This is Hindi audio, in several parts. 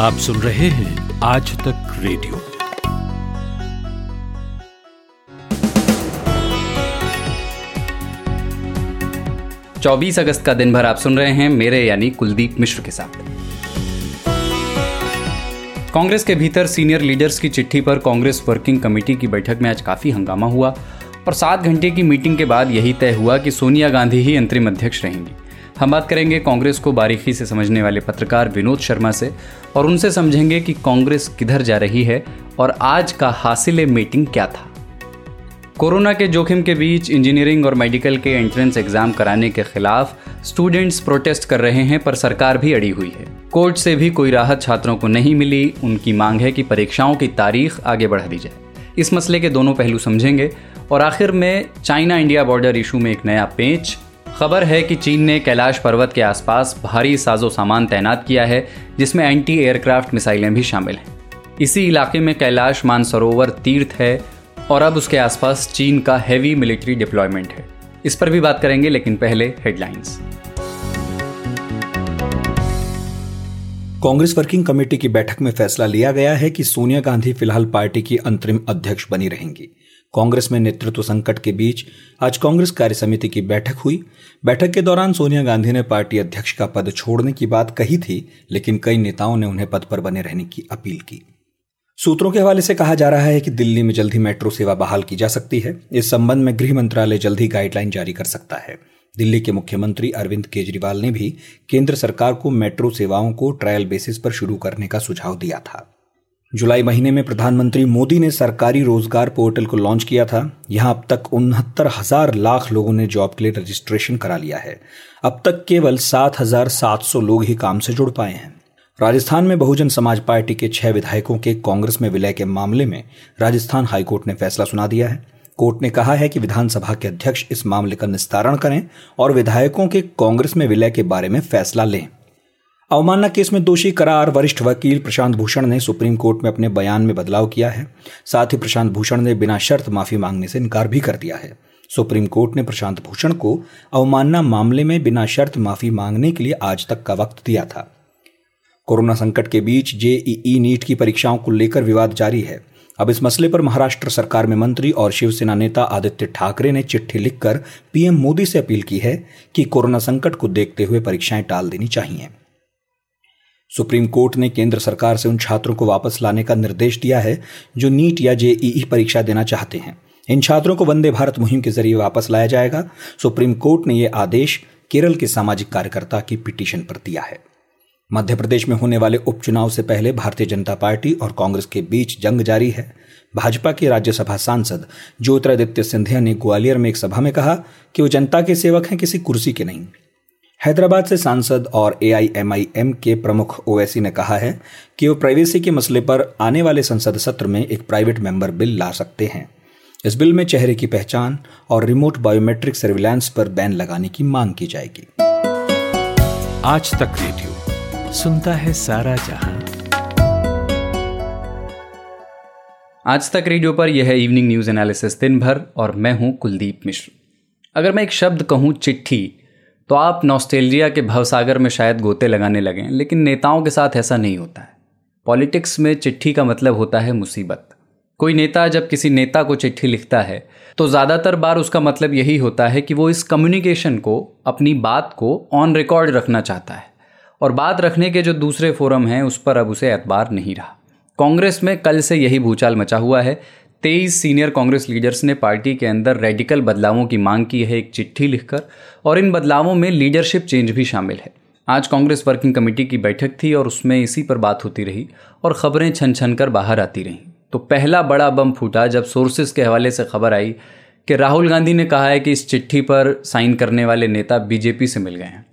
आप सुन रहे हैं आज तक रेडियो। चौबीस अगस्त का दिन भर आप सुन रहे हैं मेरे यानी कुलदीप मिश्र के साथ। कांग्रेस के भीतर सीनियर लीडर्स की चिट्ठी पर कांग्रेस वर्किंग कमेटी की बैठक में आज काफ़ी हंगामा हुआ और सात घंटे की मीटिंग के बाद यही तय हुआ कि सोनिया गांधी ही अंतरिम अध्यक्ष रहेंगी। हम बात करेंगे कांग्रेस को बारीकी से समझने वाले पत्रकार विनोद शर्मा से और उनसे समझेंगे कि कांग्रेस किधर जा रही है और आज का हासिल मीटिंग क्या था। कोरोना के जोखिम के बीच इंजीनियरिंग और मेडिकल के एंट्रेंस एग्ज़ाम कराने के खिलाफ स्टूडेंट्स प्रोटेस्ट कर रहे हैं, पर सरकार भी अड़ी हुई है। कोर्ट से भी कोई राहत छात्रों को नहीं मिली। उनकी मांग है कि परीक्षाओं की तारीख आगे बढ़ा दी जाए। इस मसले के दोनों पहलू समझेंगे और आखिर में चाइना इंडिया बॉर्डर इशू में एक नया पेंच खबर है कि चीन ने कैलाश पर्वत के आसपास भारी साजो सामान तैनात किया है, जिसमें एंटी एयरक्राफ्ट मिसाइलें भी शामिल हैं। इसी इलाके में कैलाश मानसरोवर तीर्थ है और अब उसके आसपास चीन का हैवी मिलिट्री डिप्लॉयमेंट है। इस पर भी बात करेंगे, लेकिन पहले हेडलाइंस कांग्रेस वर्किंग कमेटी की बैठक में फैसला लिया गया है कि सोनिया गांधी फ़िलहाल पार्टी की अंतरिम अध्यक्ष बनी रहेंगी। कांग्रेस में नेतृत्व संकट के बीच आज कांग्रेस कार्य समिति की बैठक हुई। बैठक के दौरान सोनिया गांधी ने पार्टी अध्यक्ष का पद छोड़ने की बात कही थी, लेकिन कई नेताओं ने उन्हें पद पर बने रहने की अपील की। सूत्रों के हवाले से कहा जा रहा है कि दिल्ली में जल्द ही मेट्रो सेवा बहाल की जा सकती है। इस संबंध में गृह मंत्रालय जल्द ही गाइडलाइन जारी कर सकता है। दिल्ली के मुख्यमंत्री अरविंद केजरीवाल ने भी केंद्र सरकार को मेट्रो सेवाओं को ट्रायल बेसिस पर शुरू करने का सुझाव दिया था। जुलाई महीने में प्रधानमंत्री मोदी ने सरकारी रोज़गार पोर्टल को लॉन्च किया था। यहाँ अब तक उनहत्तर हज़ार लाख लोगों ने जॉब के लिए रजिस्ट्रेशन करा लिया है। अब तक केवल सात हज़ार सात सौ लोग ही काम से जुड़ पाए हैं। राजस्थान में बहुजन समाज पार्टी के छह विधायकों के कांग्रेस में विलय के मामले में राजस्थान हाईकोर्ट ने फैसला सुना दिया है। कोर्ट ने कहा है कि विधानसभा के अध्यक्ष इस मामले का निस्तारण करें और विधायकों के कांग्रेस में विलय के बारे में फैसला लें। अवमानना केस में दोषी करार वरिष्ठ वकील प्रशांत भूषण ने सुप्रीम कोर्ट में अपने बयान में बदलाव किया है। साथ ही प्रशांत भूषण ने बिना शर्त माफ़ी मांगने से इनकार भी कर दिया है। सुप्रीम कोर्ट ने प्रशांत भूषण को अवमानना मामले में बिना शर्त माफ़ी मांगने के लिए आज तक का वक्त दिया था। कोरोना संकट के बीच जेईई नीट की परीक्षाओं को लेकर विवाद जारी है। अब इस मसले पर महाराष्ट्र सरकार में मंत्री और शिवसेना नेता आदित्य ठाकरे ने चिट्ठी लिखकर पीएम मोदी से अपील की है कि कोरोना संकट को देखते हुए परीक्षाएँ टाल देनी चाहिए। सुप्रीम कोर्ट ने केंद्र सरकार से उन छात्रों को वापस लाने का निर्देश दिया है, जो नीट या जेईई परीक्षा देना चाहते हैं। इन छात्रों को वंदे भारत मुहिम के ज़रिए वापस लाया जाएगा। सुप्रीम कोर्ट ने यह आदेश केरल के सामाजिक कार्यकर्ता की पिटीशन पर दिया है। मध्य प्रदेश में होने वाले उपचुनाव से पहले भारतीय जनता पार्टी और कांग्रेस के बीच जंग जारी है। भाजपा के राज्यसभा सांसद ज्योतिरादित्य सिंधिया ने ग्वालियर में एक सभा में कहा कि वो जनता के सेवक हैं, किसी कुर्सी के नहीं। हैदराबाद से सांसद और एआईएमआईएम के प्रमुख ओवैसी ने कहा है कि वो प्राइवेसी के मसले पर आने वाले संसद सत्र में एक प्राइवेट मेंबर बिल ला सकते हैं। इस बिल में चेहरे की पहचान और रिमोट बायोमेट्रिक सर्विलांस पर बैन लगाने की मांग की जाएगी। आज तक रेडियो सुनता है सारा जहाँ। आज तक रेडियो पर यह है इवनिंग न्यूज़ एनालिसिस दिन भर और मैं हूँ कुलदीप मिश्र। अगर मैं एक शब्द कहूँ चिट्ठी तो आप नॉस्टेलिया के भवसागर में शायद गोते लगाने लगें लेकिन नेताओं के साथ ऐसा नहीं होता है। पॉलिटिक्स में चिट्ठी का मतलब होता है मुसीबत। कोई नेता जब किसी नेता को चिट्ठी लिखता है तो ज़्यादातर बार उसका मतलब यही होता है कि वो इस कम्युनिकेशन को, अपनी बात को ऑन रिकॉर्ड रखना चाहता है। और बात रखने के जो दूसरे फोरम हैं, उस पर अब उसे एतबार नहीं रहा। कांग्रेस में कल से यही भूचाल मचा हुआ है तेईस सीनियर कांग्रेस लीडर्स ने पार्टी के अंदर रेडिकल बदलावों की मांग की है, एक चिट्ठी लिखकर, और इन बदलावों में लीडरशिप चेंज भी शामिल है। आज कांग्रेस वर्किंग कमेटी की बैठक थी और उसमें इसी पर बात होती रही और खबरें छन छन कर बाहर आती रहीं। तो पहला बड़ा बम फूटा जब सोर्सेज के हवाले से खबर आई कि राहुल गांधी ने कहा है कि इस चिट्ठी पर साइन करने वाले नेता बीजेपी से मिल गए हैं।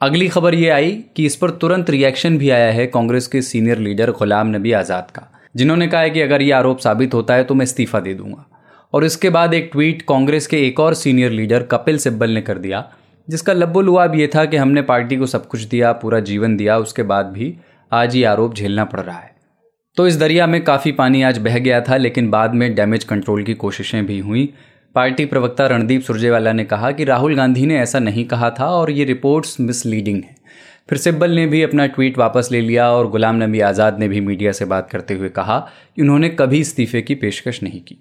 अगली खबर ये आई कि इस पर तुरंत रिएक्शन भी आया है कांग्रेस के सीनियर लीडर गुलाम नबी आज़ाद का। जिन्होंने कहा है कि अगर ये आरोप साबित होता है तो मैं इस्तीफा दे दूँगा। और इसके बाद एक ट्वीट कांग्रेस के एक और सीनियर लीडर कपिल सिब्बल ने कर दिया, जिसका लब्बो लुआब ये था कि हमने पार्टी को सब कुछ दिया, पूरा जीवन दिया, उसके बाद भी आज ये आरोप झेलना पड़ रहा है। तो इस दरिया में काफ़ी पानी आज बह गया था, लेकिन बाद में डैमेज कंट्रोल की कोशिशें भी हुई। पार्टी प्रवक्ता रणदीप सुरजेवाला ने कहा कि राहुल गांधी ने ऐसा नहीं कहा था और ये रिपोर्ट्स मिसलीडिंग हैं। फिर सिब्बल ने भी अपना ट्वीट वापस ले लिया और गुलाम नबी आज़ाद ने भी मीडिया से बात करते हुए कहा कि उन्होंने कभी इस्तीफे की पेशकश नहीं की।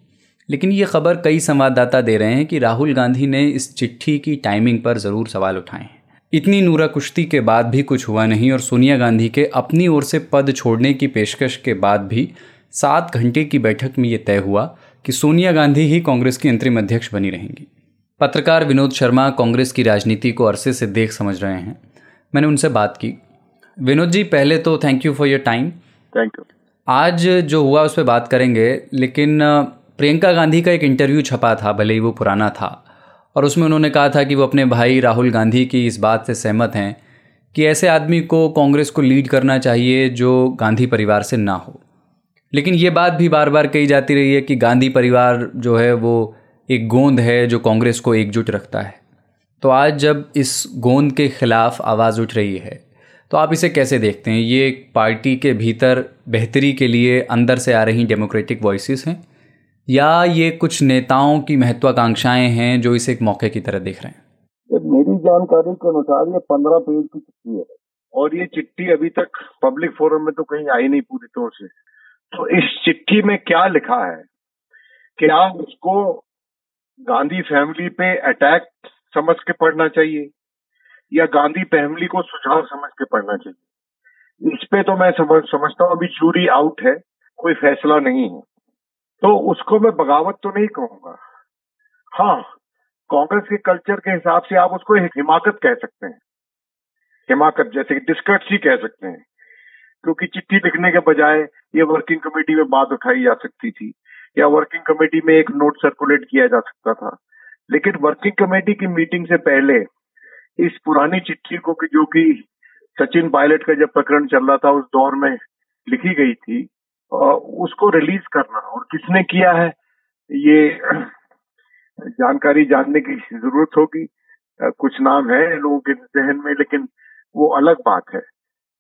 लेकिन ये खबर कई संवाददाता दे रहे हैं कि राहुल गांधी ने इस चिट्ठी की टाइमिंग पर ज़रूर सवाल उठाए हैं। इतनी नूरा कुश्ती के बाद भी कुछ हुआ नहीं और सोनिया गांधी के अपनी ओर से पद छोड़ने की पेशकश के बाद भी सात घंटे की बैठक में ये तय हुआ कि सोनिया गांधी ही कांग्रेस की अंतरिम अध्यक्ष बनी रहेंगी। पत्रकार विनोद शर्मा कांग्रेस की राजनीति को अरसे से देख समझ रहे हैं। मैंने उनसे बात की। विनोद जी पहले तो thank you for your time thank you आज जो हुआ उस पर बात करेंगे लेकिन प्रियंका गांधी का एक इंटरव्यू छपा था भले ही वो पुराना था और उसमें उन्होंने कहा था कि वो अपने भाई राहुल गांधी की इस बात से सहमत हैं कि ऐसे आदमी को कांग्रेस को लीड करना चाहिए जो गांधी परिवार से ना हो। लेकिन ये बात भी बार बार कही जाती रही है कि गांधी परिवार जो है वो एक गोंद है जो कांग्रेस को एकजुट रखता है। तो आज जब इस गोंद के खिलाफ आवाज़ उठ रही है तो आप इसे कैसे देखते हैं? ये पार्टी के भीतर बेहतरी के लिए अंदर से आ रही डेमोक्रेटिक वॉइस हैं? या ये कुछ नेताओं की महत्वाकांक्षाएँ हैं जो इसे एक मौके की तरह देख रहे हैं? मेरी जानकारी के अनुसार ये पंद्रह पेज की चिट्ठी है। और ये चिट्ठी अभी तक पब्लिक फोरम में तो कहीं आई नहीं पूरी तौर से। तो इस चिट्ठी में क्या लिखा है? क्या उसको गांधी फैमिली पे अटैक समझ के पढ़ना चाहिए, या गांधी फैमिली को सुझाव समझ के पढ़ना चाहिए। इस पे तो मैं समझ, समझता हूँ, अभी जूरी आउट है, कोई फैसला नहीं है। तो उसको मैं बगावत तो नहीं कहूँगा। हाँ कांग्रेस के कल्चर के हिसाब से आप उसको हिमाकत कह सकते हैं। हिमाकत जैसे डिस्कर्ट्स ही कह सकते हैं। क्योंकि चिट्ठी लिखने के बजाय ये वर्किंग कमेटी में बात उठाई जा सकती थी, या वर्किंग कमेटी में एक नोट सर्कुलेट किया जा सकता था। लेकिन वर्किंग कमेटी की मीटिंग से पहले इस पुरानी चिट्ठी को कि जो कि सचिन पायलट का जब प्रकरण चल रहा था, उस दौर में लिखी गई थी उसको रिलीज़ करना और किसने किया है, ये जानकारी जानने की ज़रूरत होगी। कुछ नाम है लोगों के जहन में, लेकिन वो अलग बात है।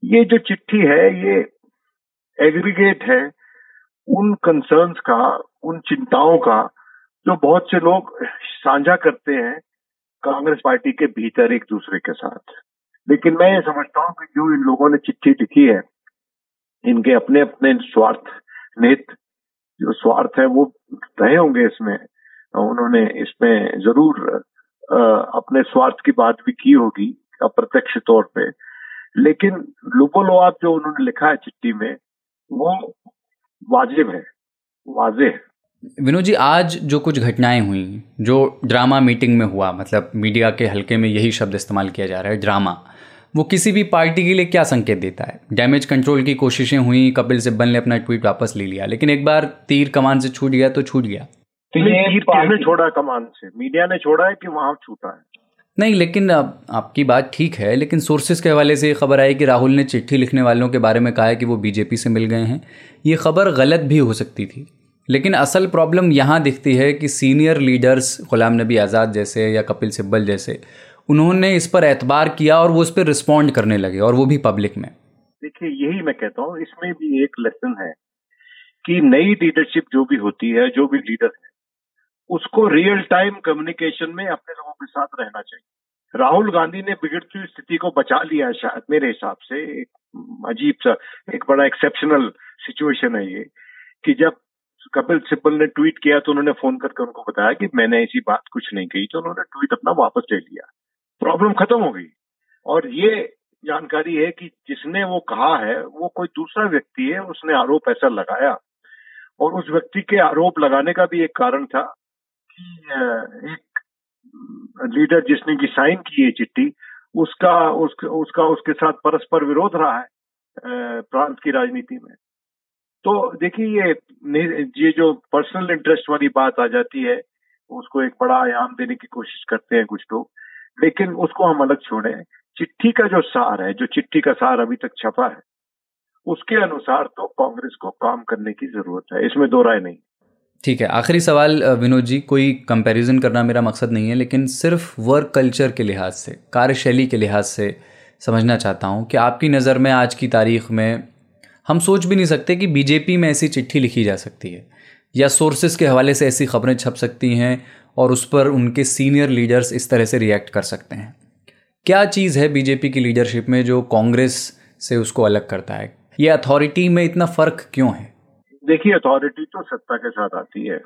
ये जो चिट्ठी है, ये एग्रीगेट है उन कंसर्न्स का, उन चिंताओं का जो बहुत से लोग साझा करते हैं कांग्रेस पार्टी के भीतर एक दूसरे के साथ। लेकिन मैं ये समझता हूँ कि जो इन लोगों ने चिट्ठी लिखी है, इनके अपने अपने स्वार्थ, निहित जो स्वार्थ है, वो रहे होंगे इसमें। उन्होंने इसमें ज़रूर अपने स्वार्थ की बात भी की होगी अप्रत्यक्ष तौर पे। लेकिन लुबोलोआब जो उन्होंने लिखा है चिट्ठी में, वो वाजिब है वाजे है। विनोद जी आज जो कुछ घटनाएँ हुई जो ड्रामा मीटिंग में हुआ मतलब मीडिया के हल्के में यही शब्द इस्तेमाल किया जा रहा है ड्रामा वो किसी भी पार्टी के लिए क्या संकेत देता है? डैमेज कंट्रोल की कोशिशें हुई कपिल सिब्बल ने अपना ट्वीट वापस ले लिया लेकिन एक बार तीर कमान से छूट गया तो छूट गया। तो ये तीर छोड़ा कमान से? मीडिया ने छोड़ा है कि वहाँ छूटा है? नहीं लेकिन आपकी बात ठीक है लेकिन सोर्सेज के हवाले से ये खबर आई कि राहुल ने चिट्ठी लिखने वालों के बारे में कहा है कि वो बीजेपी से मिल गए हैं। ये खबर गलत भी हो सकती थी। लेकिन असल प्रॉब्लम यहाँ दिखती है कि सीनियर लीडर्स गुलाम नबी आज़ाद जैसे या कपिल सिब्बल जैसे, उन्होंने इस पर एतबार किया और वो इस पर रिस्पॉन्ड करने लगे और वो भी पब्लिक में। देखिए, यही मैं कहता हूँ, इसमें भी एक लेसन है कि नई लीडरशिप जो भी होती है, जो भी लीडर है, उसको रियल टाइम कम्युनिकेशन में अपने लोगों के साथ रहना चाहिए। राहुल गांधी ने बिगड़ती हुई स्थिति को बचा लिया शायद, मेरे हिसाब से एक अजीब सा, एक बड़ा एक्सेप्शनल सिचुएशन है ये, कि जब कपिल सिब्बल ने ट्वीट किया तो उन्होंने फ़ोन करके उनको बताया कि मैंने ऐसी बात कुछ नहीं कही तो उन्होंने ट्वीट अपना वापस ले लिया। प्रॉब्लम खत्म हो गई। और ये जानकारी है कि जिसने वो कहा है, वो कोई दूसरा व्यक्ति है, उसने आरोप ऐसा लगाया। और उस व्यक्ति के आरोप लगाने का भी एक कारण था कि एक लीडर जिसने की साइन की है चिट्ठी, उसका उसका उसका, उसके साथ परस्पर विरोध रहा है प्रांत की राजनीति में। तो देखिए, ये ये जो पर्सनल इंटरेस्ट वाली बात आ जाती है, उसको एक बड़ा आयाम देने की कोशिश करते हैं कुछ लोग। लेकिन उसको हम अलग छोड़े। चिट्ठी का जो सार है, जो चिट्ठी का सार अभी तक छपा है, उसके अनुसार तो कांग्रेस को काम करने की ज़रूरत है। इसमें दो राय नहीं। ठीक है, आखिरी सवाल विनोद जी, कोई कंपैरिजन करना मेरा मकसद नहीं है, लेकिन सिर्फ़ वर्क कल्चर के लिहाज से, कार्यशैली के लिहाज से समझना चाहता हूँ कि आपकी नज़र में आज की तारीख में हम सोच भी नहीं सकते कि बीजेपी में ऐसी चिट्ठी लिखी जा सकती है, या सोर्सेज के हवाले से ऐसी खबरें छप सकती हैं और उस पर उनके सीनियर लीडर्स इस तरह से रिएक्ट कर सकते हैं। क्या चीज़ है बीजेपी की लीडरशिप में जो कांग्रेस से उसको अलग करता है? ये अथॉरिटी में इतना फ़र्क क्यों है? देखिए अथॉरिटी तो सत्ता के साथ आती है।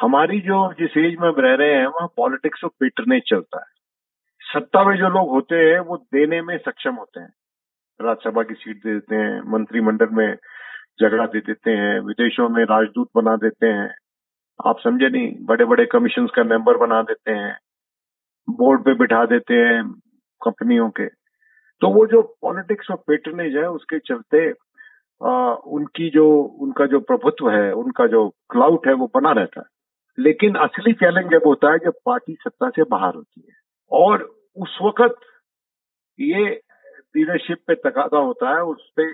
हमारी जो जिस एज में रह रहे हैं, वहाँ पॉलिटिक्स ऑफ़ पेटरनेज चलता है। सत्ता में जो लोग होते हैं, वो देने में सक्षम होते हैं। राज्यसभा की सीट दे देते हैं मंत्रिमंडल में जगह दे देते हैं विदेशों में राजदूत बना देते हैं। आप समझे नहीं बड़े बड़े कमीशन का मेंबर बना देते हैं बोर्ड पे बिठा देते हैं कंपनियों के। तो वो जो पॉलिटिक्स ऑफ़ पेटर्नेज है उसके चलते आ, उनकी जो उनका जो प्रभुत्व है उनका जो क्लाउट है वो बना रहता है। लेकिन असली चैलेंज जब होता है जब पार्टी सत्ता से बाहर होती है। और उस वक्त ये लीडरशिप पे तकादा होता है, उस पे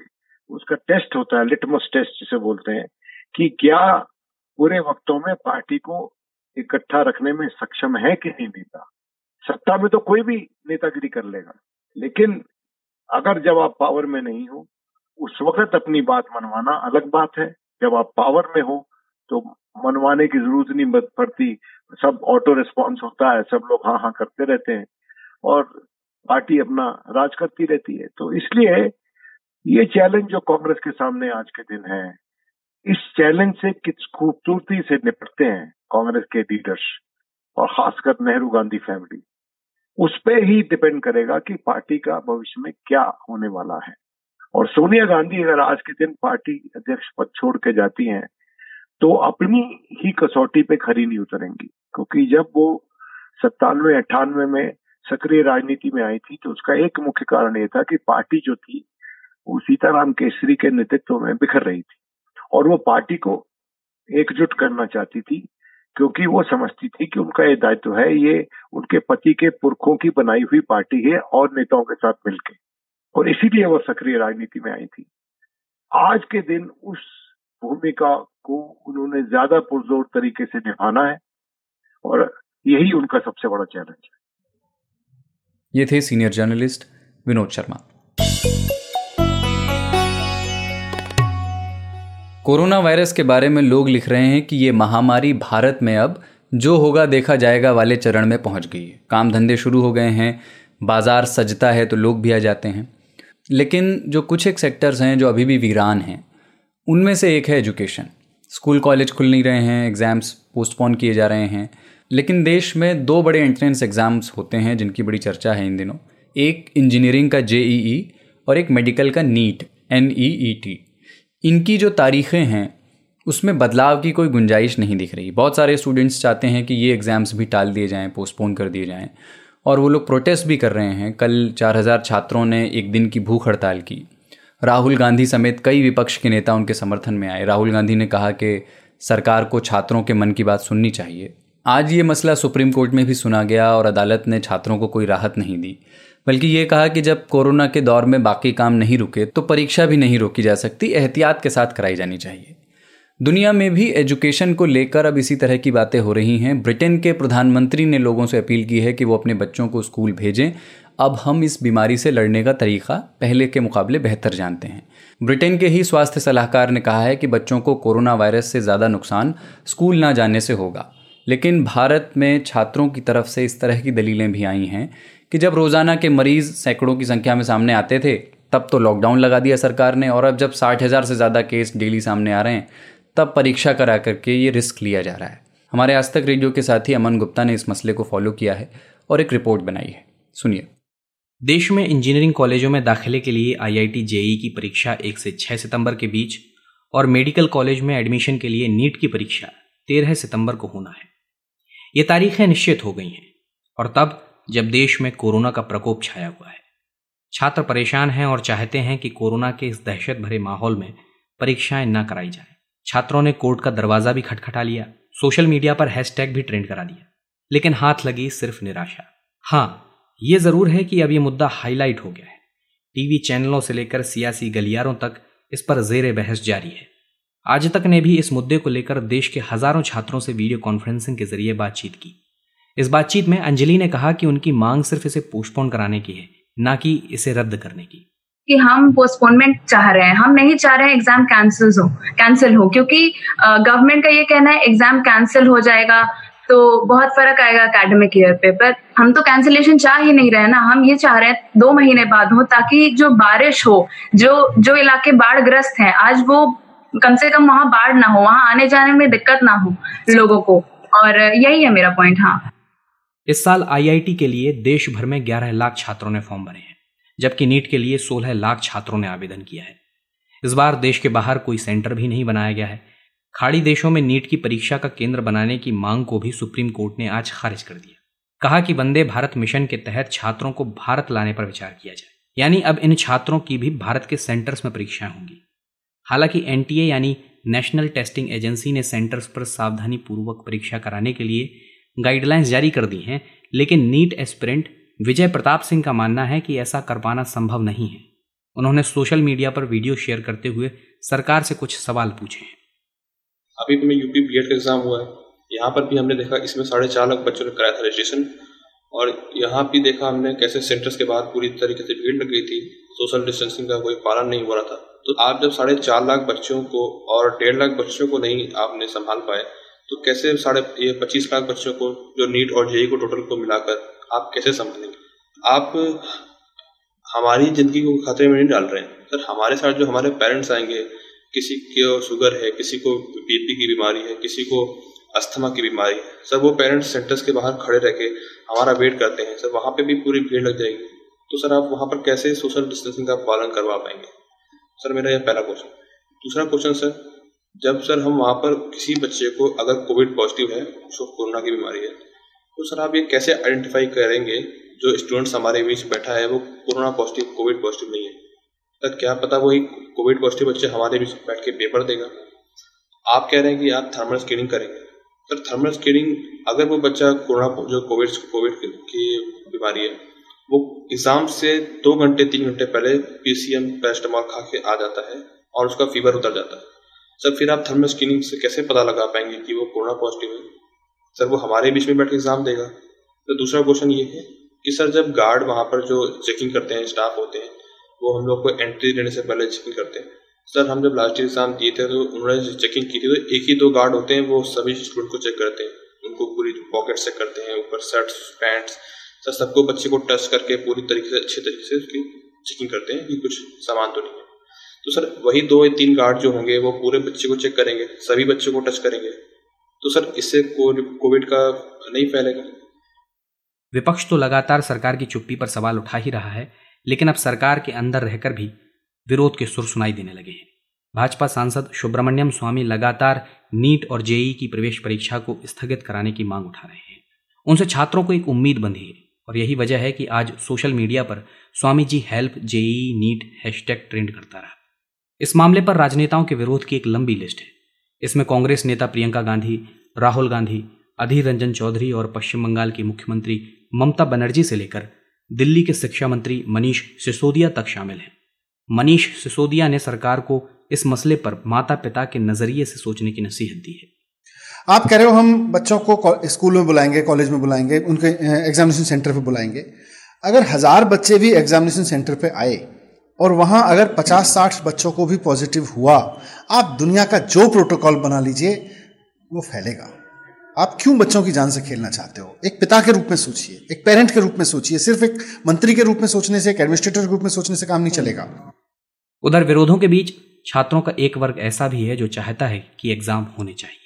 उसका टेस्ट होता है लिटमस टेस्ट जिसे बोलते हैं, कि क्या पूरे वक्तों में पार्टी को इकट्ठा रखने में सक्षम है कि नहीं नेता? सत्ता में तो कोई भी नेतागिरी कर लेगा, लेकिन अगर जब आप पावर में नहीं हो, उस वक्त अपनी बात मनवाना अलग बात है। जब आप पावर में हो तो मनवाने की ज़रूरत नहीं पड़ती। सब ऑटो रिस्पॉन्स होता है, सब लोग हाँ हाँ करते रहते हैं। और पार्टी अपना राज करती रहती है। तो इसलिए ये चैलेंज जो कांग्रेस के सामने आज के दिन है, इस चैलेंज से किस खूबसूरती से निपटते हैं कांग्रेस के लीडर्स और खासकर नेहरू गांधी फैमिली उस पर ही डिपेंड करेगा कि पार्टी का भविष्य में क्या होने वाला है। और सोनिया गांधी अगर आज के दिन पार्टी अध्यक्ष पद छोड़ के जाती हैं तो अपनी ही कसौटी पे खरी नहीं उतरेंगी, क्योंकि जब वो सत्तानवे अट्ठानवे में सक्रिय राजनीति में आई थी तो उसका एक मुख्य कारण ये था कि पार्टी जो थी, वो सीताराम केसरी के नेतृत्व में बिखर रही थी। और वो पार्टी को एकजुट करना चाहती थी, क्योंकि वो समझती थी कि उनका ये दायित्व है, ये उनके पति के पुरखों की बनाई हुई पार्टी है और नेताओं के साथ मिलकर और इसीलिए वो सक्रिय राजनीति में आई थी। आज के दिन उस भूमिका को उन्होंने ज़्यादा पुरजोर तरीके से निभाना है, और यही उनका सबसे बड़ा चैलेंज है। ये थे senior journalist Vinod Sharma. Corona virus के बारे में लोग लिख रहे हैं कि ये महामारी भारत में अब जो होगा देखा जाएगा वाले चरण में पहुँच गई है। काम धंधे शुरू हो गए हैं, बाज़ार सजता है तो लोग भी आ जाते हैं। लेकिन जो कुछ एक सेक्टर्स हैं जो अभी भी वीरान हैं, उनमें से एक है एजुकेशन स्कूल कॉलेज खुल नहीं रहे हैं एग्ज़ाम्स पोस्टपोन किए जा रहे हैं। लेकिन देश में दो बड़े एंट्रेंस एग्ज़ाम्स होते हैं जिनकी बड़ी चर्चा है इन दिनों। एक इंजीनियरिंग का जेईई और एक मेडिकल का नीट एन ई इनकी जो तारीखें हैं, उसमें बदलाव की कोई गुंजाइश नहीं दिख रही। बहुत सारे स्टूडेंट्स चाहते हैं कि ये एग्ज़ाम्स भी टाल दिए जाएँ पोस्टपोन कर दिए जाएँ। और वो लोग प्रोटेस्ट भी कर रहे हैं। कल चार हज़ार छात्रों ने एक दिन की भूख हड़ताल की। राहुल गांधी समेत कई विपक्ष के नेता उनके समर्थन में आए। राहुल गांधी ने कहा कि सरकार को छात्रों के मन की बात सुननी चाहिए। आज ये मसला सुप्रीम कोर्ट में भी सुना गया और अदालत ने छात्रों को कोई राहत नहीं दी। बल्कि ये कहा कि जब कोरोना के दौर में बाकी काम नहीं रुके तो परीक्षा भी नहीं रोकी जा सकती, एहतियात के साथ कराई जानी चाहिए। दुनिया में भी एजुकेशन को लेकर अब इसी तरह की बातें हो रही हैं। ब्रिटेन के प्रधानमंत्री ने लोगों से अपील की है कि वो अपने बच्चों को स्कूल भेजें। अब हम इस बीमारी से लड़ने का तरीका पहले के मुकाबले बेहतर जानते हैं। ब्रिटेन के ही स्वास्थ्य सलाहकार ने कहा है कि बच्चों को कोरोना वायरस से ज़्यादा नुकसान स्कूल ना जाने से होगा। लेकिन भारत में छात्रों की तरफ़ से इस तरह की दलीलें भी आई हैं कि जब रोज़ाना के मरीज़ सैकड़ों की संख्या में सामने आते थे, तब तो लॉकडाउन लगा दिया सरकार ने और अब जब साठ हज़ार से ज़्यादा केस डेली सामने आ रहे हैं, तब परीक्षा करा करके ये रिस्क लिया जा रहा है। हमारे आज तक रेडियो के साथ अमन गुप्ता ने इस मसले को फॉलो किया है और एक रिपोर्ट बनाई है। सुनिए। देश में इंजीनियरिंग कॉलेजों में दाखिले के लिए आईआईटी जेई की परीक्षा एक से छह सितंबर के बीच और मेडिकल कॉलेज में एडमिशन के लिए नीट की परीक्षा तेरह सितंबर को होना है। ये तारीखें निश्चित हो गई हैं। और तब, जब देश में कोरोना का प्रकोप छाया हुआ है, छात्र परेशान हैं और चाहते हैं कि कोरोना के इस दहशत भरे माहौल में परीक्षाएँ न कराई जाए। छात्रों ने कोर्ट का दरवाज़ा भी खटखटा लिया, सोशल मीडिया पर हैशटैग भी ट्रेंड करा दिया, लेकिन हाथ लगी सिर्फ़ निराशा। हाँ ये ज़रूर है कि अब ये मुद्दा हाईलाइट हो गया है। टीवी चैनलों से लेकर सियासी गलियारों तक इस पर जेर बहस जारी है। आज तक ने भी इस मुद्दे को लेकर देश के हज़ारों छात्रों से वीडियो कॉन्फ्रेंसिंग के ज़रिए बातचीत की। इस बातचीत में अंजलि ने कहा कि उनकी मांग सिर्फ़ इसे पोस्टपोन कराने की है, न कि इसे रद्द करने की। कि हम पोस्टपोनमेंट चाह रहे हैं। हम नहीं चाह रहे हैं एग्ज़ाम कैंसिल हो कैंसिल हो, क्योंकि गवर्नमेंट का ये कहना है एग्ज़ाम कैंसिल हो जाएगा तो बहुत फ़र्क आएगा अकेडमिक ईयर पे। पर हम तो कैंसिलेशन चाह ही नहीं रहे ना। हम ये चाह रहे हैं दो महीने बाद हो, ताकि जो बारिश हो, जो जो इलाके बाढ़ ग्रस्त हैं, आज वो कम से कम वहाँ बाढ़ ना हो, वहाँ आने जाने में दिक्कत ना हो लोगों को। और यही है मेरा पॉइंट हाँ। इस साल आईआईटी के लिए देश भर में 11 लाख छात्रों ने फॉर्म भरे हैं, जबकि नीट के लिए 16 लाख छात्रों ने आवेदन किया है। इस बार देश के बाहर कोई सेंटर भी नहीं बनाया गया है। खाड़ी देशों में नीट की परीक्षा का केंद्र बनाने की मांग को भी सुप्रीम कोर्ट ने आज खारिज कर दिया। कहा कि वंदे भारत मिशन के तहत छात्रों को भारत लाने पर विचार किया जाए। यानी अब इन छात्रों की भी भारत के सेंटर्स में परीक्षाएँ होंगी। हालाँकि एनटीए यानी नेशनल टेस्टिंग एजेंसी ने सेंटर्स पर सावधानी पूर्वक परीक्षा कराने के लिए गाइडलाइंस जारी कर दी हैं, लेकिन नीट एस्पिरेंट विजय प्रताप सिंह का मानना है कि ऐसा कर पाना संभव नहीं है। उन्होंने सोशल मीडिया पर वीडियो शेयर करते हुए सरकार से कुछ सवाल पूछे हैं। अभी भी यूपी बी का एग्ज़ाम हुआ है। यहाँ पर भी हमने देखा इसमें साढ़े चार लाख बच्चों ने कराया था रजिस्ट्रेशन और यहाँ भी देखा हमने कैसे सेंटर्स के बाहर पूरी तरीके से भीड़ लग गई थी। सोशल डिस्टेंसिंग का कोई पालन नहीं हो रहा था। तो आप जब साढ़े चार लाख बच्चों को और डेढ़ लाख बच्चों को नहीं आपने संभाल पाए तो कैसे साढ़े ये पच्चीस लाख बच्चों को जो नीट और जेई को टोटल को मिलाकर आप कैसे संभालेंगे? आप हमारी ज़िंदगी को खतरे में नहीं डाल रहे हैं। सर, हमारे साथ जो हमारे पेरेंट्स आएँगे, किसी को शुगर है, किसी को बीपी की बीमारी है, किसी को अस्थमा की बीमारी है, सर, वो पेरेंट्स सेंटर्स के बाहर खड़े रह के हमारा वेट करते हैं। सर, वहाँ पे भी पूरी भीड़ लग जाएगी। तो सर, आप वहाँ पर कैसे सोशल डिस्टेंसिंग का पालन करवा पाएँगे? सर, मेरा यह पहला क्वेश्चन दूसरा क्वेश्चन सर जब सर हम वहाँ पर किसी बच्चे को अगर कोविड पॉजिटिव है, उसको कोरोना की बीमारी है तो सर आप ये कैसे आइडेंटिफाई करेंगे जो स्टूडेंट्स हमारे बीच बैठा है, वो कोरोना पॉजिटिव कोविड पॉजिटिव नहीं है? सर क्या पता वही कोविड पॉजिटिव बच्चे हमारे बीच बैठ के पेपर देगा? आप कह रहे हैं कि आप थर्मल स्क्रीनिंग करेंगे। सर थर्मल स्क्रीनिंग अगर वो बच्चा कोरोना, जो कोविड कोविड की बीमारी है वो एग्ज़ाम से दो घंटे, तीन घंटे पहले पीसीएम पैरास्टामॉल खा के आ जाता है और उसका फीवर उतर जाता है। सर, फिर आप थर्मल स्क्रीनिंग से कैसे पता लगा पाएँगे कि वो कोरोना पॉजिटिव है? सर, वो हमारे बीच में बैठ के एग्ज़ाम देगा। तो दूसरा क्वेश्चन ये है कि सर, जब गार्ड वहाँ पर जो चेकिंग करते हैं स्टाफ होते हैं, वो हम लोग को एंट्री देने से पहले चेकिंग करते हैं। सर, हम जब लास्ट ईयर एग्ज़ाम दिए थे तो उन्होंने चेकिंग की थी तो एक ही दो गार्ड होते हैं, वो सभी स्टूडेंट को चेक करते हैं। उनको पूरी पॉकेट चेक करते हैं, ऊपर शर्ट्स पैंट्स सर सबको बच्चे को टच करके पूरी तरीके से, अच्छे तरीके से उसकी चेकिंग करते हैं कि कुछ सामान तो नहीं है। तो सर वही दो या तीन गार्ड जो होंगे, वो पूरे बच्चे को चेक करेंगे, सभी बच्चों को टच करेंगे। तो सर इससे कोविड का नहीं फैलेगा। विपक्ष तो लगातार सरकार की चुप्पी पर सवाल उठा ही रहा है, लेकिन अब सरकार के अंदर रहकर भी विरोध के सुर सुनाई देने लगे हैं। भाजपा सांसद सुब्रमण्यम स्वामी लगातार नीट और जेई की प्रवेश परीक्षा को स्थगित कराने की मांग उठा रहे हैं। उनसे छात्रों को एक उम्मीद बंधी है। और यही वजह है कि आज सोशल मीडिया पर Swami ji help JEE NEET hashtag trend करता रहा। इस मामले पर राजनेताओं के विरोध की एक लंबी लिस्ट है। इसमें कांग्रेस नेता प्रियंका गांधी, राहुल गांधी, अधीर रंजन चौधरी और पश्चिम बंगाल की मुख्यमंत्री ममता बनर्जी से लेकर दिल्ली के शिक्षा मंत्री मनीष सिसोदिया तक शामिल हैं। मनीष सिसोदिया ने सरकार को इस मसले पर माता पिता के नज़रिए से सोचने की नसीहत दी है। आप कह रहे हो हम बच्चों को स्कूल में बुलाएँगे कॉलेज में बुलाएँगे, उनके एग्जामिनेशन सेंटर पे बुलाएँगे। अगर हज़ार बच्चे भी एग्जामिनेशन सेंटर पे आए और वहाँ अगर 50-60 बच्चों को भी पॉजिटिव हुआ, आप दुनिया का जो प्रोटोकॉल बना लीजिए, वो फैलेगा। आप क्यों बच्चों की जान से खेलना चाहते हो? एक पिता के रूप में सोचिए, एक पेरेंट के रूप में सोचिए, सिर्फ़ एक मंत्री के रूप में सोचने से, एक एडमिनिस्ट्रेटर के रूप में सोचने से काम नहीं चलेगा। उधर विरोधों के बीच छात्रों का एक वर्ग ऐसा भी है जो चाहता है कि एग्ज़ाम होने चाहिए।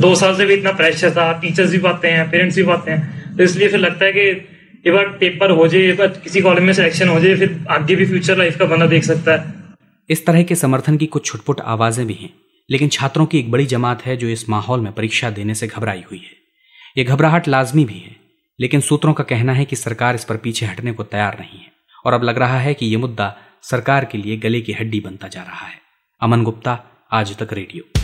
दो साल से भी इतना प्रेशर था टीचर्स भी पाते हैं पेरेंट्स भी पाते हैं तो इसलिए फिर लगता है कि एक बार पेपर हो जाए, एक बार किसी कॉलेज में सिलेक्शन हो जाए, फिर आगे भी फ्यूचर लाइफ का बंदा देख सकता है। इस तरह के समर्थन की कुछ छुटपुट आवाज़ें भी हैं, लेकिन छात्रों की एक बड़ी जमात है जो इस माहौल में परीक्षा देने से घबराई हुई है। ये घबराहट लाजमी भी है, लेकिन सूत्रों का कहना है कि सरकार इस पर पीछे हटने को तैयार नहीं है, और अब लग रहा है कि यह मुद्दा सरकार के लिए गले की हड्डी बनता जा रहा है। अमन गुप्ता, आज तक रेडियो।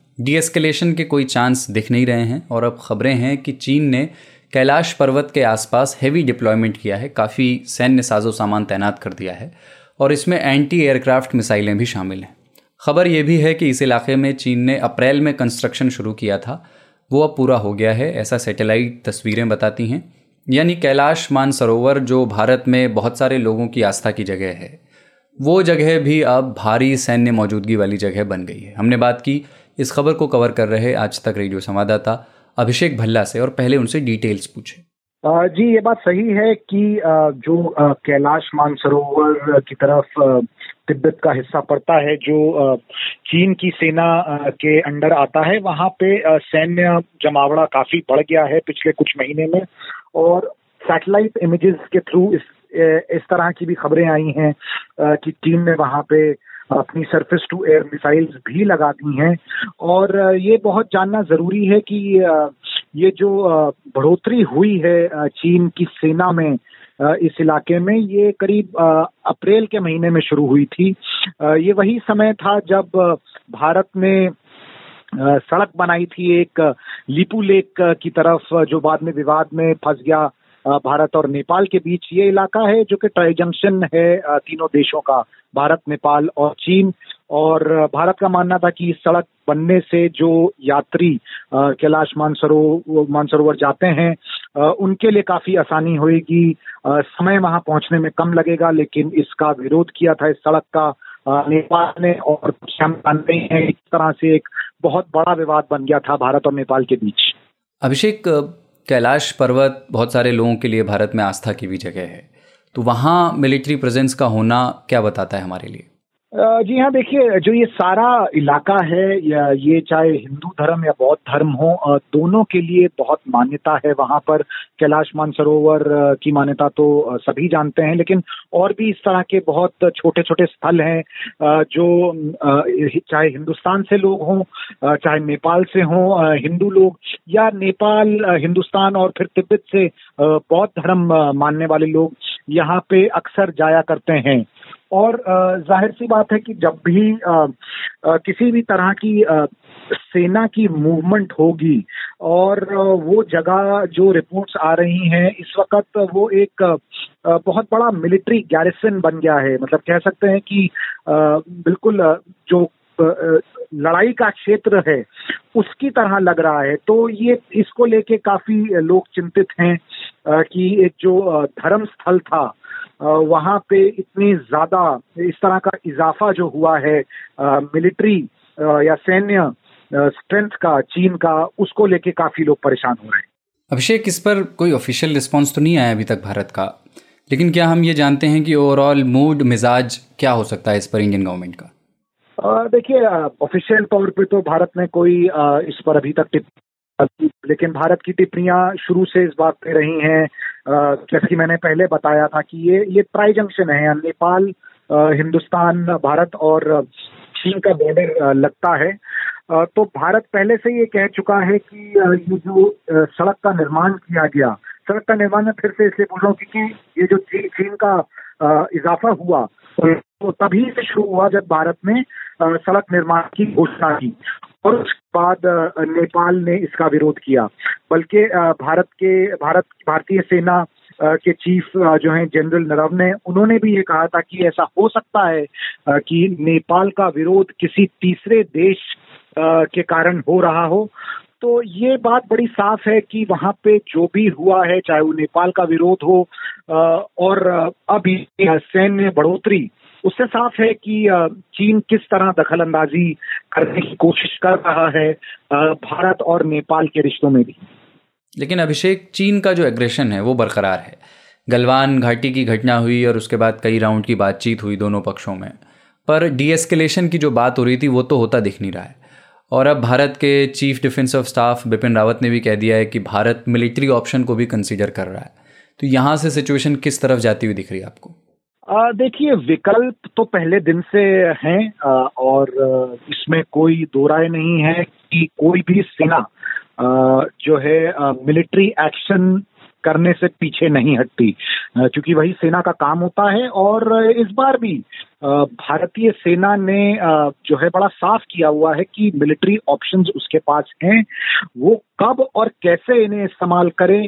डीएस्केलेशन के कोई चांस दिख नहीं रहे हैं और अब खबरें हैं कि चीन ने कैलाश पर्वत के आसपास हेवी डिप्लॉयमेंट किया है। काफ़ी सैन्य साजो सामान तैनात कर दिया है और इसमें एंटी एयरक्राफ्ट मिसाइलें भी शामिल हैं। खबर यह भी है कि इस इलाके में चीन ने अप्रैल में कंस्ट्रक्शन शुरू किया था। वो अब पूरा हो गया है, ऐसा सैटेलाइट तस्वीरें बताती हैं। यानी कैलाश मानसरोवर, जो भारत में बहुत सारे लोगों की आस्था की जगह है, वो जगह भी अब भारी सैन्य मौजूदगी वाली जगह बन गई है। हमने बात की इस खबर को कवर कर रहे आज तक रेडियो संवाददाता अभिषेक भल्ला से और पहले उनसे डिटेल्स पूछे। जी, ये बात सही है कि जो कैलाश मानसरोवर की तरफ़ तिब्बत का हिस्सा पड़ता है, जो चीन की सेना के अंडर आता है, वहाँ पे सैन्य जमावड़ा काफ़ी बढ़ गया है पिछले कुछ महीने में और सैटेलाइट इमेजेस के थ्रू इस इस तरह की भी खबरें आई हैं कि चीन ने वहाँ पे अपनी सरफेस टू एयर मिसाइल्स भी लगा दी हैं। और ये बहुत जानना ज़रूरी है कि ये जो बढ़ोतरी हुई है चीन की सेना में इस इलाके में, ये करीब अप्रैल के महीने में शुरू हुई थी। ये वही समय था जब भारत ने सड़क बनाई थी एक लिपू लेक की तरफ़ जो बाद में विवाद में फंस गया भारत और नेपाल के बीच ये इलाका है जो कि ट्राई जंक्शन है तीनों देशों का, भारत, नेपाल और चीन। और भारत का मानना था कि इस सड़क बनने से जो यात्री कैलाश मानसरोवर मानसरोवर जाते हैं उनके लिए काफ़ी आसानी होगी समय वहाँ पहुँचने में कम लगेगा, लेकिन इसका विरोध किया था इस सड़क का नेपाल ने। और हम जानते हैं, इस तरह से एक बहुत बड़ा विवाद बन गया था भारत और नेपाल के बीच। अभिषेक कैलाश पर्वत बहुत सारे लोगों के लिए भारत में आस्था की भी जगह है। तो वहाँ मिलिट्री प्रेजेंस का होना क्या बताता है हमारे लिए? जी हाँ देखिए, जो ये सारा इलाका है, या चाहे हिंदू धर्म या बौद्ध धर्म हो दोनों के लिए बहुत मान्यता है। वहाँ पर कैलाश मानसरोवर की मान्यता तो सभी जानते हैं, लेकिन और भी इस तरह के बहुत छोटे छोटे स्थल हैं जो चाहे हिंदुस्तान से लोग हों चाहे नेपाल से हों हिंदू लोग, या नेपाल हिंदुस्तान और फिर तिब्बत से बौद्ध धर्म मानने वाले लोग यहाँ पे अक्सर जाया करते हैं। और ज़ाहिर सी बात है कि जब भी किसी भी तरह की सेना की मूवमेंट होगी और वो जगह जो रिपोर्ट्स आ रही हैं, इस वक्त वो एक बहुत बड़ा मिलिट्री गैरिसन बन गया है। मतलब कह सकते हैं कि बिल्कुल जो लड़ाई का क्षेत्र है, उसकी तरह लग रहा है। तो ये, इसको लेके काफ़ी लोग चिंतित हैं कि एक जो धर्म स्थल था वहाँ पे इतनी ज़्यादा इस तरह का इजाफा जो हुआ है मिलिट्री या सैन्य स्ट्रेंथ का चीन का उसको लेके काफ़ी लोग परेशान हो रहे हैं। अभिषेक इस पर कोई ऑफिशियल रिस्पॉन्स तो नहीं आया अभी तक भारत का? लेकिन क्या हम ये जानते हैं कि ओवरऑल मूड मिजाज क्या हो सकता है इस पर इंडियन गवर्नमेंट का? देखिए ऑफिशियल तौर पे तो भारत ने कोई आ, इस पर अभी तक टिप्पणी लेकिन भारत की टिप्पणियाँ शुरू से इस बात पे रही हैं जैसे कि मैंने पहले बताया था कि ये ये ट्राई जंक्शन है नेपाल हिंदुस्तान, भारत और चीन का बॉर्डर लगता है। तो भारत पहले से ये कह चुका है कि ये जो सड़क का निर्माण किया गया, सड़क का निर्माण में फिर से इसलिए बोल रहा हूँ क्योंकि ये जो चीन का इजाफा हुआ तो तभी से शुरू हुआ जब भारत ने सड़क निर्माण की घोषणा की। और उसके बाद नेपाल ने इसका विरोध किया। बल्कि भारत के, भारत, भारतीय सेना के चीफ जो हैं जनरल नरवने उन्होंने भी ये कहा था कि ऐसा हो सकता है कि नेपाल का विरोध किसी तीसरे देश के कारण हो रहा हो। तो ये बात बड़ी साफ़ है कि वहाँ पे जो भी हुआ है, चाहे वो नेपाल का विरोध हो और अभी सैन्य बढ़ोतरी उससे साफ़ है कि चीन किस तरह दखल अंदाजी करने की कोशिश कर रहा है भारत और नेपाल के रिश्तों में भी। लेकिन अभिषेक, चीन का जो एग्रेशन है, वो बरकरार है। गलवान घाटी की घटना हुई और उसके बाद कई राउंड की बातचीत हुई दोनों पक्षों में। पर डीएस्केलेशन की जो बात हो रही थी, वो तो होता दिख नहीं रहा है। और अब भारत के chief defence of staff Bipin Rawat ने भी कह दिया है कि भारत मिलिट्री ऑप्शन को भी कंसीडर कर रहा है। तो यहाँ से सिचुएशन किस तरफ़ जाती हुई दिख रही है आपको? देखिए, विकल्प तो पहले दिन से हैं और इसमें कोई दो राय नहीं है कि कोई भी सेना जो है मिलिट्री एक्शन करने से पीछे नहीं हटती। क्योंकि वही सेना का काम होता है और इस बार भी भारतीय सेना ने जो है बड़ा साफ़ किया हुआ है कि मिलिट्री ऑप्शंस उसके पास हैं। वो कब और कैसे इन्हें इस्तेमाल करें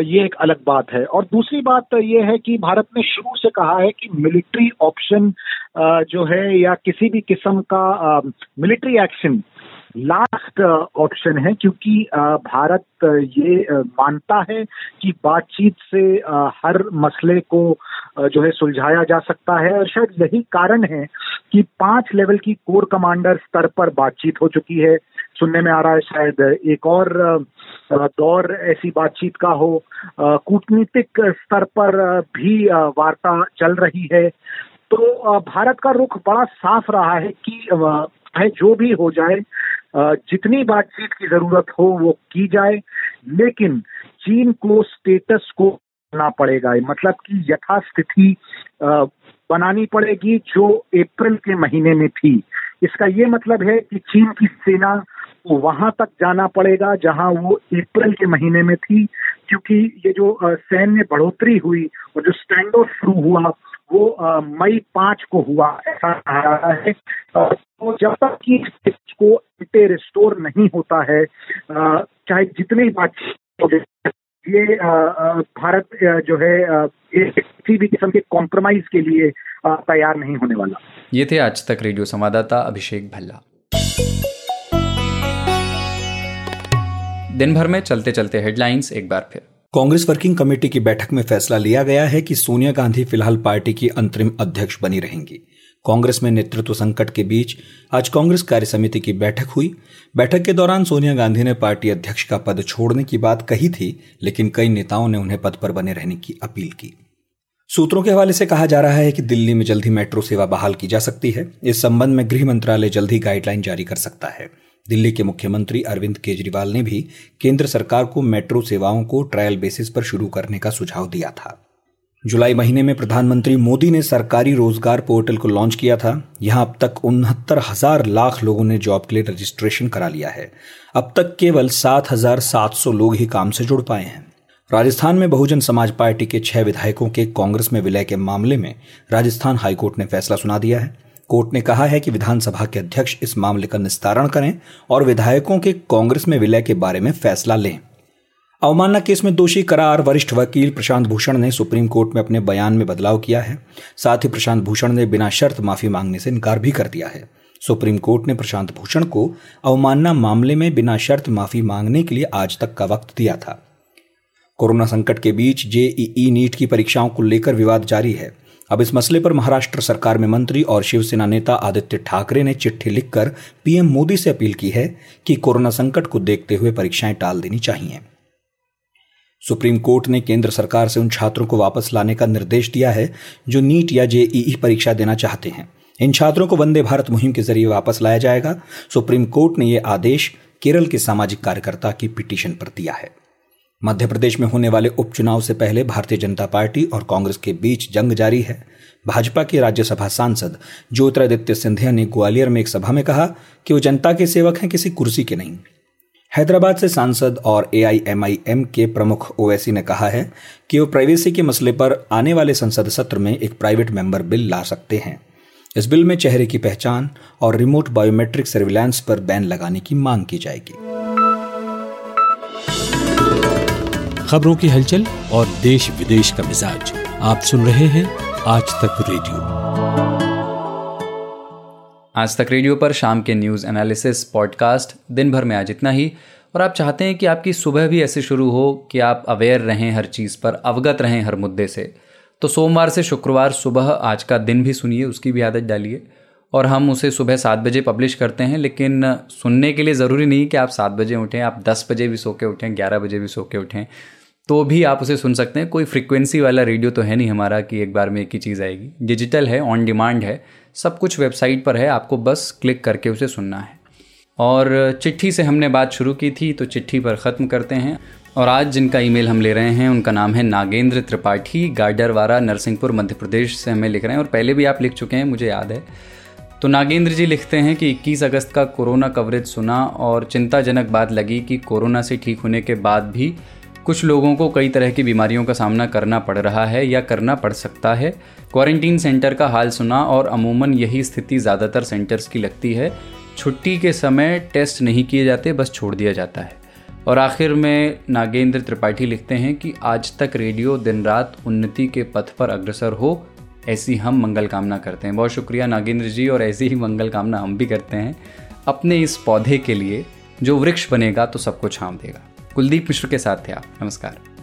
ये एक अलग बात है। और दूसरी बात ये है कि भारत ने शुरू से कहा है कि मिलिट्री ऑप्शन जो है या किसी भी किस्म का मिलिट्री एक्शन लास्ट ऑप्शन है क्योंकि भारत ये मानता है कि बातचीत से हर मसले को जो है सुलझाया जा सकता है और शायद यही कारण है कि पाँच लेवल की कोर कमांडर स्तर पर बातचीत हो चुकी है। सुनने में आ रहा है शायद एक और दौर ऐसी बातचीत का हो। कूटनीतिक स्तर पर भी वार्ता चल रही है। तो भारत का रुख बड़ा साफ़ रहा है कि चाहे जो भी हो जाए जितनी बातचीत की ज़रूरत हो वो की जाए, लेकिन चीन को स्टेटस को करना पड़ेगा। मतलब कि यथास्थिति बनानी पड़ेगी जो अप्रैल के महीने में थी। इसका ये मतलब है कि चीन की सेना को वहाँ तक जाना पड़ेगा जहाँ वो अप्रैल के महीने में थी, क्योंकि ये जो सैन्य बढ़ोतरी हुई और जो स्टैंड ऑफ़ शुरू हुआ वो मई पाँच को हुआ, ऐसा कहा रहा है। तो जब तक कि को रिस्टोर नहीं होता है चाहे जितनी बात ये भारत जो है किसी भी किस्म के कॉम्प्रोमाइज के लिए तैयार नहीं होने वाला। ये थे आज तक रेडियो संवाददाता अभिषेक भल्ला। दिन भर में चलते चलते हेडलाइंस एक बार फिर। कांग्रेस वर्किंग कमेटी की बैठक में फैसला लिया गया है कि सोनिया गांधी फ़िलहाल पार्टी की अंतरिम अध्यक्ष बनी रहेंगी। कांग्रेस में नेतृत्व संकट के बीच आज कांग्रेस कार्य समिति की बैठक हुई। बैठक के दौरान सोनिया गांधी ने पार्टी अध्यक्ष का पद छोड़ने की बात कही थी, लेकिन कई नेताओं ने उन्हें पद पर बने रहने की अपील की। सूत्रों के हवाले से कहा जा रहा है कि दिल्ली में जल्द ही मेट्रो सेवा बहाल की जा सकती है। इस संबंध में गृह मंत्रालय जल्द ही गाइडलाइन जारी कर सकता है। दिल्ली के मुख्यमंत्री अरविंद केजरीवाल ने भी केंद्र सरकार को मेट्रो सेवाओं को ट्रायल बेसिस पर शुरू करने का सुझाव दिया था। जुलाई महीने में प्रधानमंत्री मोदी ने सरकारी रोज़गार पोर्टल को लॉन्च किया था। यहाँ अब तक उनहत्तर हज़ार लाख लोगों ने जॉब के लिए रजिस्ट्रेशन करा लिया है। अब तक केवल सात हज़ार सात सौ लोग ही काम से जुड़ पाए हैं। राजस्थान में बहुजन समाज पार्टी के छह विधायकों के कांग्रेस में विलय के मामले में राजस्थान हाईकोर्ट ने फैसला सुना दिया है। कोर्ट ने कहा है कि विधानसभा के अध्यक्ष इस मामले का निस्तारण करें और विधायकों के कांग्रेस में विलय के बारे में फैसला लें। अवमानना केस में दोषी करार वरिष्ठ वकील प्रशांत भूषण ने सुप्रीम कोर्ट में अपने बयान में बदलाव किया है। साथ ही प्रशांत भूषण ने बिना शर्त माफ़ी मांगने से इनकार भी कर दिया है। सुप्रीम कोर्ट ने प्रशांत भूषण को अवमानना मामले में बिना शर्त माफ़ी मांगने के लिए आज तक का वक्त दिया था। कोरोना संकट के बीच जेईई नीट की परीक्षाओं को लेकर विवाद जारी है। अब इस मसले पर महाराष्ट्र सरकार में मंत्री और शिवसेना नेता आदित्य ठाकरे ने चिट्ठी लिखकर पीएम मोदी से अपील की है कि कोरोना संकट को देखते हुए परीक्षाएँ टाल देनी चाहिए। सुप्रीम कोर्ट ने केंद्र सरकार से उन छात्रों को वापस लाने का निर्देश दिया है जो नीट या जेईई परीक्षा देना चाहते हैं। इन छात्रों को वंदे भारत मुहिम के ज़रिए वापस लाया जाएगा। सुप्रीम कोर्ट ने यह आदेश केरल के सामाजिक कार्यकर्ता की पिटीशन पर दिया है। मध्य प्रदेश में होने वाले उपचुनाव से पहले भारतीय जनता पार्टी और कांग्रेस के बीच जंग जारी है। भाजपा के राज्यसभा सांसद ज्योतिरादित्य सिंधिया ने ग्वालियर में एक सभा में कहा कि वो जनता के सेवक हैं, किसी कुर्सी के नहीं। हैदराबाद से सांसद और एआईएमआईएम के प्रमुख ओवैसी ने कहा है कि वो प्राइवेसी के मसले पर आने वाले संसद सत्र में एक प्राइवेट मेंबर बिल ला सकते हैं। इस बिल में चेहरे की पहचान और रिमोट बायोमेट्रिक सर्विलांस पर बैन लगाने की मांग की जाएगी। खबरों की हलचल और देश विदेश का मिजाज। आप सुन रहे हैं आज तक रेडियो। आज तक रेडियो पर शाम के न्यूज़ एनालिसिस पॉडकास्ट दिन भर में आज इतना ही। और आप चाहते हैं कि आपकी सुबह भी ऐसे शुरू हो कि आप अवेयर रहें हर चीज़ पर, अवगत रहें हर मुद्दे से। तो सोमवार से शुक्रवार सुबह आज का दिन भी सुनिए, उसकी भी आदत डालिए। और हम उसे सुबह सात बजे पब्लिश करते हैं, लेकिन सुनने के लिए ज़रूरी नहीं कि आप सात बजे उठें, आप दस बजे भी सो के उठें, ग्यारह बजे भी सो के उठें। तो भी आप उसे सुन सकते हैं। कोई फ्रिक्वेंसी वाला रेडियो तो है नहीं हमारा कि एक बार में एक ही चीज़ आएगी। डिजिटल है ऑन डिमांड है, सब कुछ वेबसाइट पर है, आपको बस क्लिक करके उसे सुनना है। और चिट्ठी से हमने बात शुरू की थी तो चिट्ठी पर ख़त्म करते हैं। और आज जिनका ईमेल हम ले रहे हैं, उनका नाम है नागेंद्र त्रिपाठी, गाडरवारा, नरसिंहपुर, मध्य प्रदेश से हमें लिख रहे हैं। और पहले भी आप लिख चुके हैं, मुझे याद है। तो नागेंद्र जी लिखते हैं कि 21 अगस्त का कोरोना कवरेज सुना और चिंताजनक बात लगी कि कोरोना से ठीक होने के बाद भी कुछ लोगों को कई तरह की बीमारियों का सामना करना पड़ रहा है या करना पड़ सकता है। क्वारंटीन सेंटर का हाल सुना और अमूमन यही स्थिति ज़्यादातर सेंटर्स की लगती है। छुट्टी के समय टेस्ट नहीं किए जाते, बस छोड़ दिया जाता है। और आखिर में नागेंद्र त्रिपाठी लिखते हैं कि आज तक रेडियो दिन रात उन्नति के पथ पर अग्रसर हो, ऐसी हम मंगल कामना करते हैं। बहुत शुक्रिया नागेंद्र जी, और ऐसी ही मंगल कामना हम भी करते हैं। अपने इस पौधे के लिए जो वृक्ष बनेगा तो सबको छांव देगा। कुलदीप मिश्र के साथ थे आप। नमस्कार।